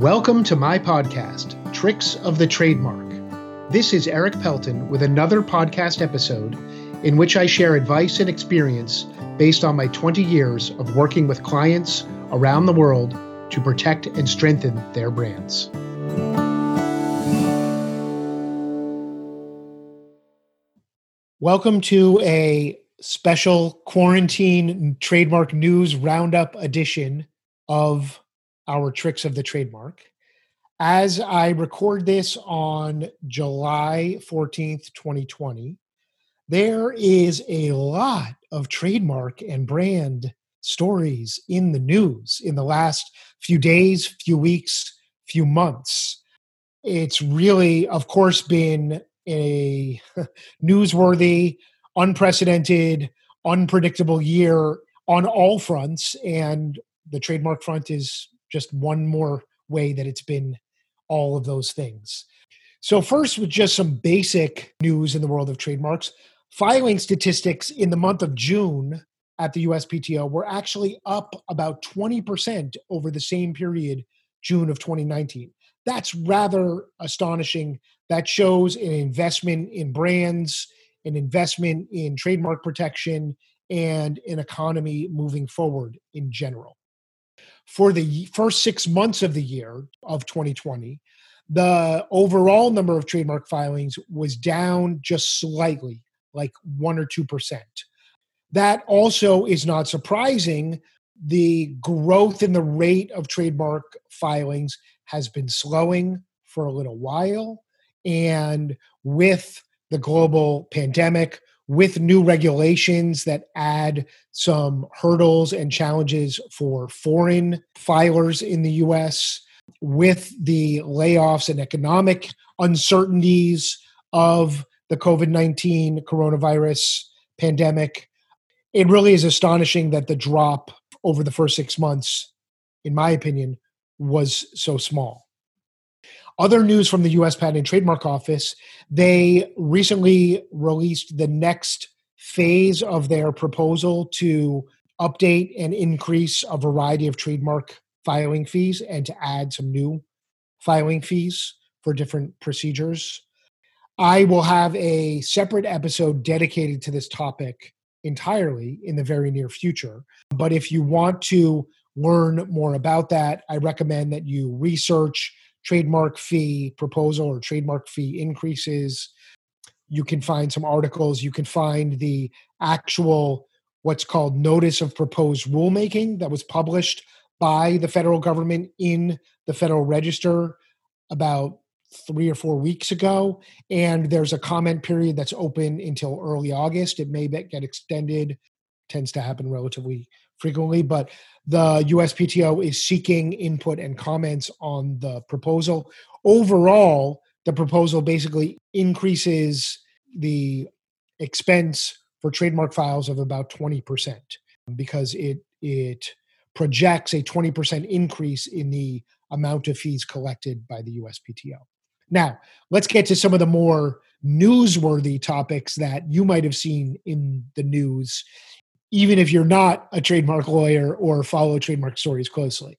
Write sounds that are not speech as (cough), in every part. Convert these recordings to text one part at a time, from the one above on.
Welcome to my podcast, Tricks of the Trademark. This is Erik Pelton with another podcast episode in which I share advice and experience based on my 20 years of working with clients around the world to protect and strengthen their brands. Welcome to a special quarantine trademark news roundup edition of our tricks of the trademark. As I record this on July 14th, 2020, there is a lot of trademark and brand stories in the news in the last few days, few weeks, few months. It's really, of course, been a (laughs) newsworthy, unprecedented, unpredictable year on all fronts. And the trademark front is just one more way that it's been all of those things. So, first, with just some basic news in the world of trademarks, filing statistics in the month of June at the USPTO were actually up about 20% over the same period, June of 2019. That's rather astonishing. That shows an investment in brands, an investment in trademark protection, and an economy moving forward in general for the first six months of the year of 2020, the overall number of trademark filings was down just slightly, like one or 2%. That also is not surprising. The growth in the rate of trademark filings has been slowing for a little while. And with the global pandemic, with new regulations that add some hurdles and challenges for foreign filers in the US, with the layoffs and economic uncertainties of the COVID 19 coronavirus pandemic. It really is astonishing that the drop over the first six months, in my opinion, was so small. Other news from the US Patent and Trademark Office they recently released the next phase of their proposal to update and increase a variety of trademark filing fees and to add some new filing fees for different procedures. I will have a separate episode dedicated to this topic entirely in the very near future. But if you want to learn more about that, I recommend that you research trademark fee proposal or trademark fee increases. You can find some articles. You can find the actual what's called notice of proposed rulemaking that was published by the federal government in the Federal Register about three or four weeks ago. And there's a comment period that's open until early August. It may get extended, tends to happen relatively frequently, but the USPTO is seeking input and comments on the proposal. Overall, the proposal basically increases the expense for trademark files of about 20% because it it projects a 20% increase in the amount of fees collected by the USPTO. Now, let's get to some of the more newsworthy topics that you might have seen in the news even if you're not a trademark lawyer or follow trademark stories closely.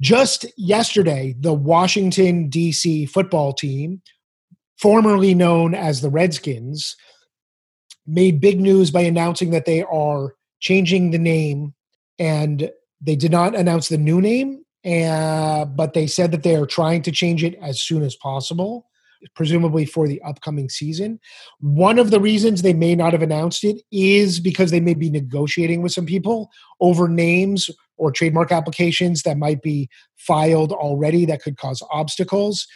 Just yesterday, the Washington, D.C. football team, formerly known as the Redskins, made big news by announcing that they are changing the name and they did not announce the new name, uh, but they said that they are trying to change it as soon as possible presumably for the upcoming season. One of the reasons they may not have announced it is because they may be negotiating with some people over names or trademark applications that might be filed already that could cause obstacles.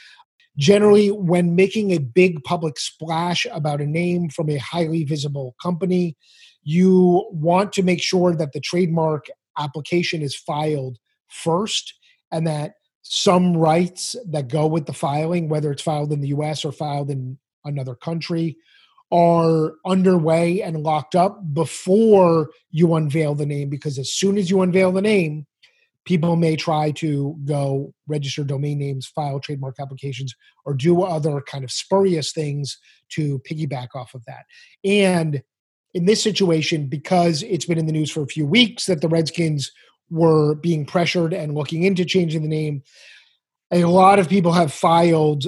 Generally, when making a big public splash about a name from a highly visible company, you want to make sure that the trademark application is filed first and that some rights that go with the filing, whether it's filed in the US or filed in another country, are underway and locked up before you unveil the name. Because as soon as you unveil the name, people may try to go register domain names, file trademark applications, or do other kind of spurious things to piggyback off of that. And in this situation, because it's been in the news for a few weeks that the Redskins were being pressured and looking into changing the name. a lot of people have filed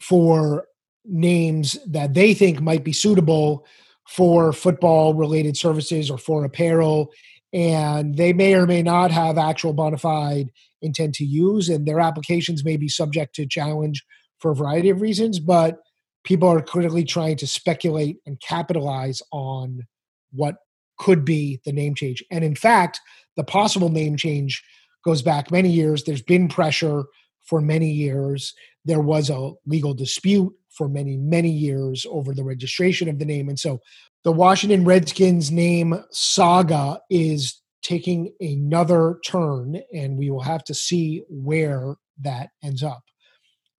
for names that they think might be suitable for football related services or for apparel and they may or may not have actual bona fide intent to use and their applications may be subject to challenge for a variety of reasons but people are clearly trying to speculate and capitalize on what could be the name change. And in fact the possible name change goes back many years. There's been pressure for many years. There was a legal dispute for many many years over the registration of the name. And so the Washington Redskins name saga is taking another turn, and we will have to see where that ends up.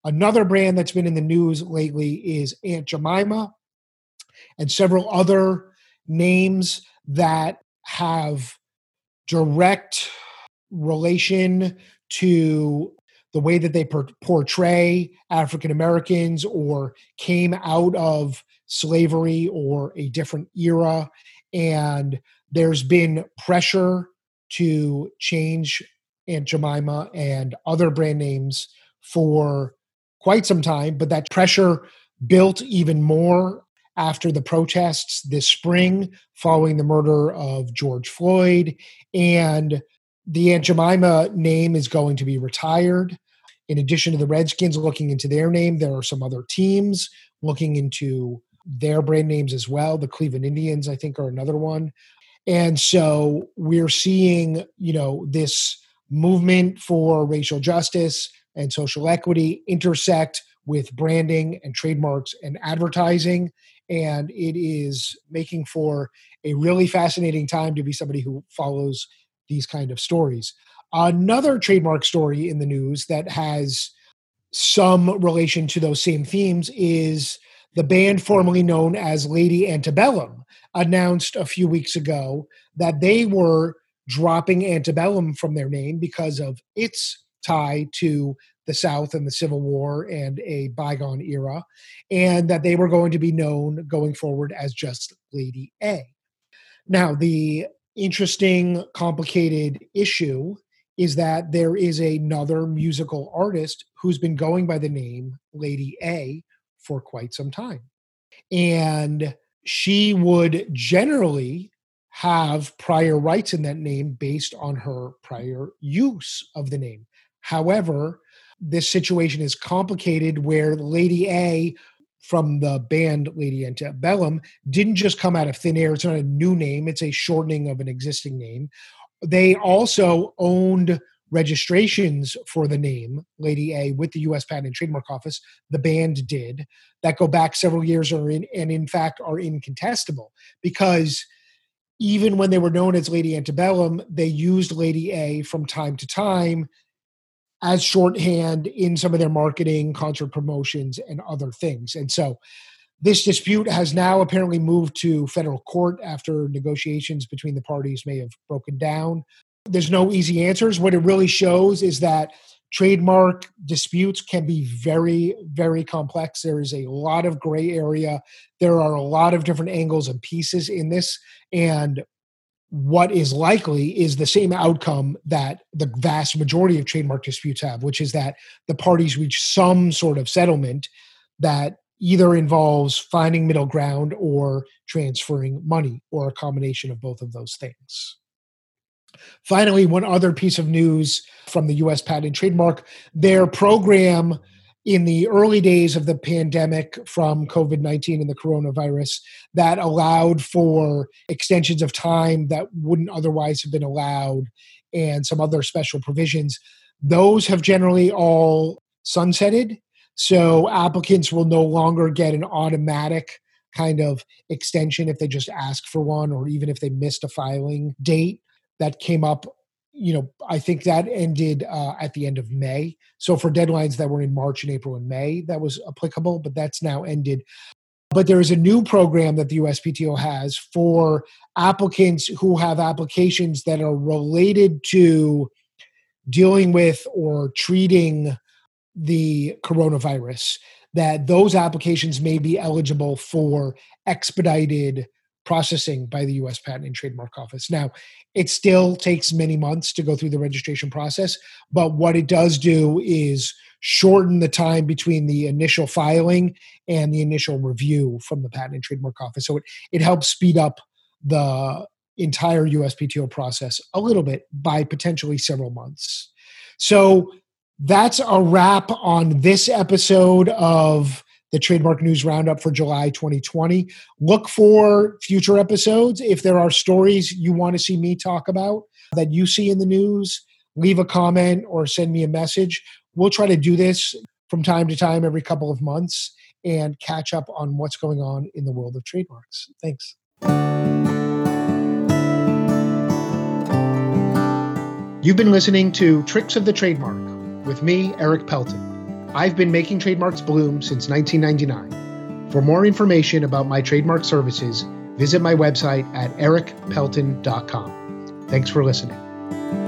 Another brand that's been in the news lately is Aunt Jemima, and several other names that have direct relation to the way that they per- portray African Americans or came out of slavery or a different era. And there's been pressure to change Aunt Jemima and other brand names for quite some time, but that pressure built even more after the protests this spring following the murder of George Floyd. And the Aunt Jemima name is going to be retired. In addition to the Redskins looking into their name, there are some other teams looking into their brand names as well. The Cleveland Indians, I think, are another one. And so we're seeing, you know, this movement for racial justice and social equity intersect with branding and trademarks and advertising. And it is making for a really fascinating time to be somebody who follows these kind of stories. Another trademark story in the news that has some relation to those same themes is the band formerly known as Lady Antebellum announced a few weeks ago that they were dropping antebellum from their name because of its tie to the South and the Civil War and a bygone era, and that they were going to be known going forward as just Lady A. Now, the interesting, complicated issue is that there is another musical artist who's been going by the name Lady A for quite some time. And she would generally have prior rights in that name based on her prior use of the name. However, this situation is complicated where Lady A from the band Lady Antebellum didn't just come out of thin air. It's not a new name, it's a shortening of an existing name. They also owned registrations for the name Lady A with the US Patent and Trademark Office. The band did that go back several years are in, and in fact are incontestable because even when they were known as Lady Antebellum, they used Lady A from time to time as shorthand in some of their marketing, concert promotions, and other things. And so this dispute has now apparently moved to federal court after negotiations between the parties may have broken down. There's no easy answers. What it really shows is that trademark disputes can be very, very complex. There is a lot of gray area. There are a lot of different angles and pieces in this. And what is likely is the same outcome that the vast majority of trademark disputes have, which is that the parties reach some sort of settlement that either involves finding middle ground or transferring money or a combination of both of those things. Finally, one other piece of news from the US Patent and Trademark their program in the early days of the pandemic from COVID 19 and the coronavirus that allowed for extensions of time that wouldn't otherwise have been allowed and some other special provisions. Those have generally all sunsetted. So applicants will no longer get an automatic kind of extension if they just ask for one or even if they missed a filing date that came up you know i think that ended uh, at the end of may. So for deadlines that were in march and april and may that was applicable but that's now ended. But there is a new program that the uspto has for applicants who have applications that are related to dealing with or treating the coronavirus that those applications may be eligible for expedited processing by the US Patent and Trademark Office. Now, it still takes many months to go through the registration process, but what it does do is shorten the time between the initial filing and the initial review from the Patent and Trademark Office. So it, it helps speed up the entire USPTO process a little bit by potentially several months. So that's a wrap on this episode of the Trademark News Roundup for July 2020. Look for future episodes. If there are stories you want to see me talk about that you see in the news, leave a comment or send me a message. We'll try to do this from time to time every couple of months and catch up on what's going on in the world of trademarks. Thanks. You've been listening to Tricks of the Trademark with me, Erik Pelton. I've been making trademarks bloom since 1999. For more information about my trademark services, visit my website at erikpelton.com. Thanks for listening.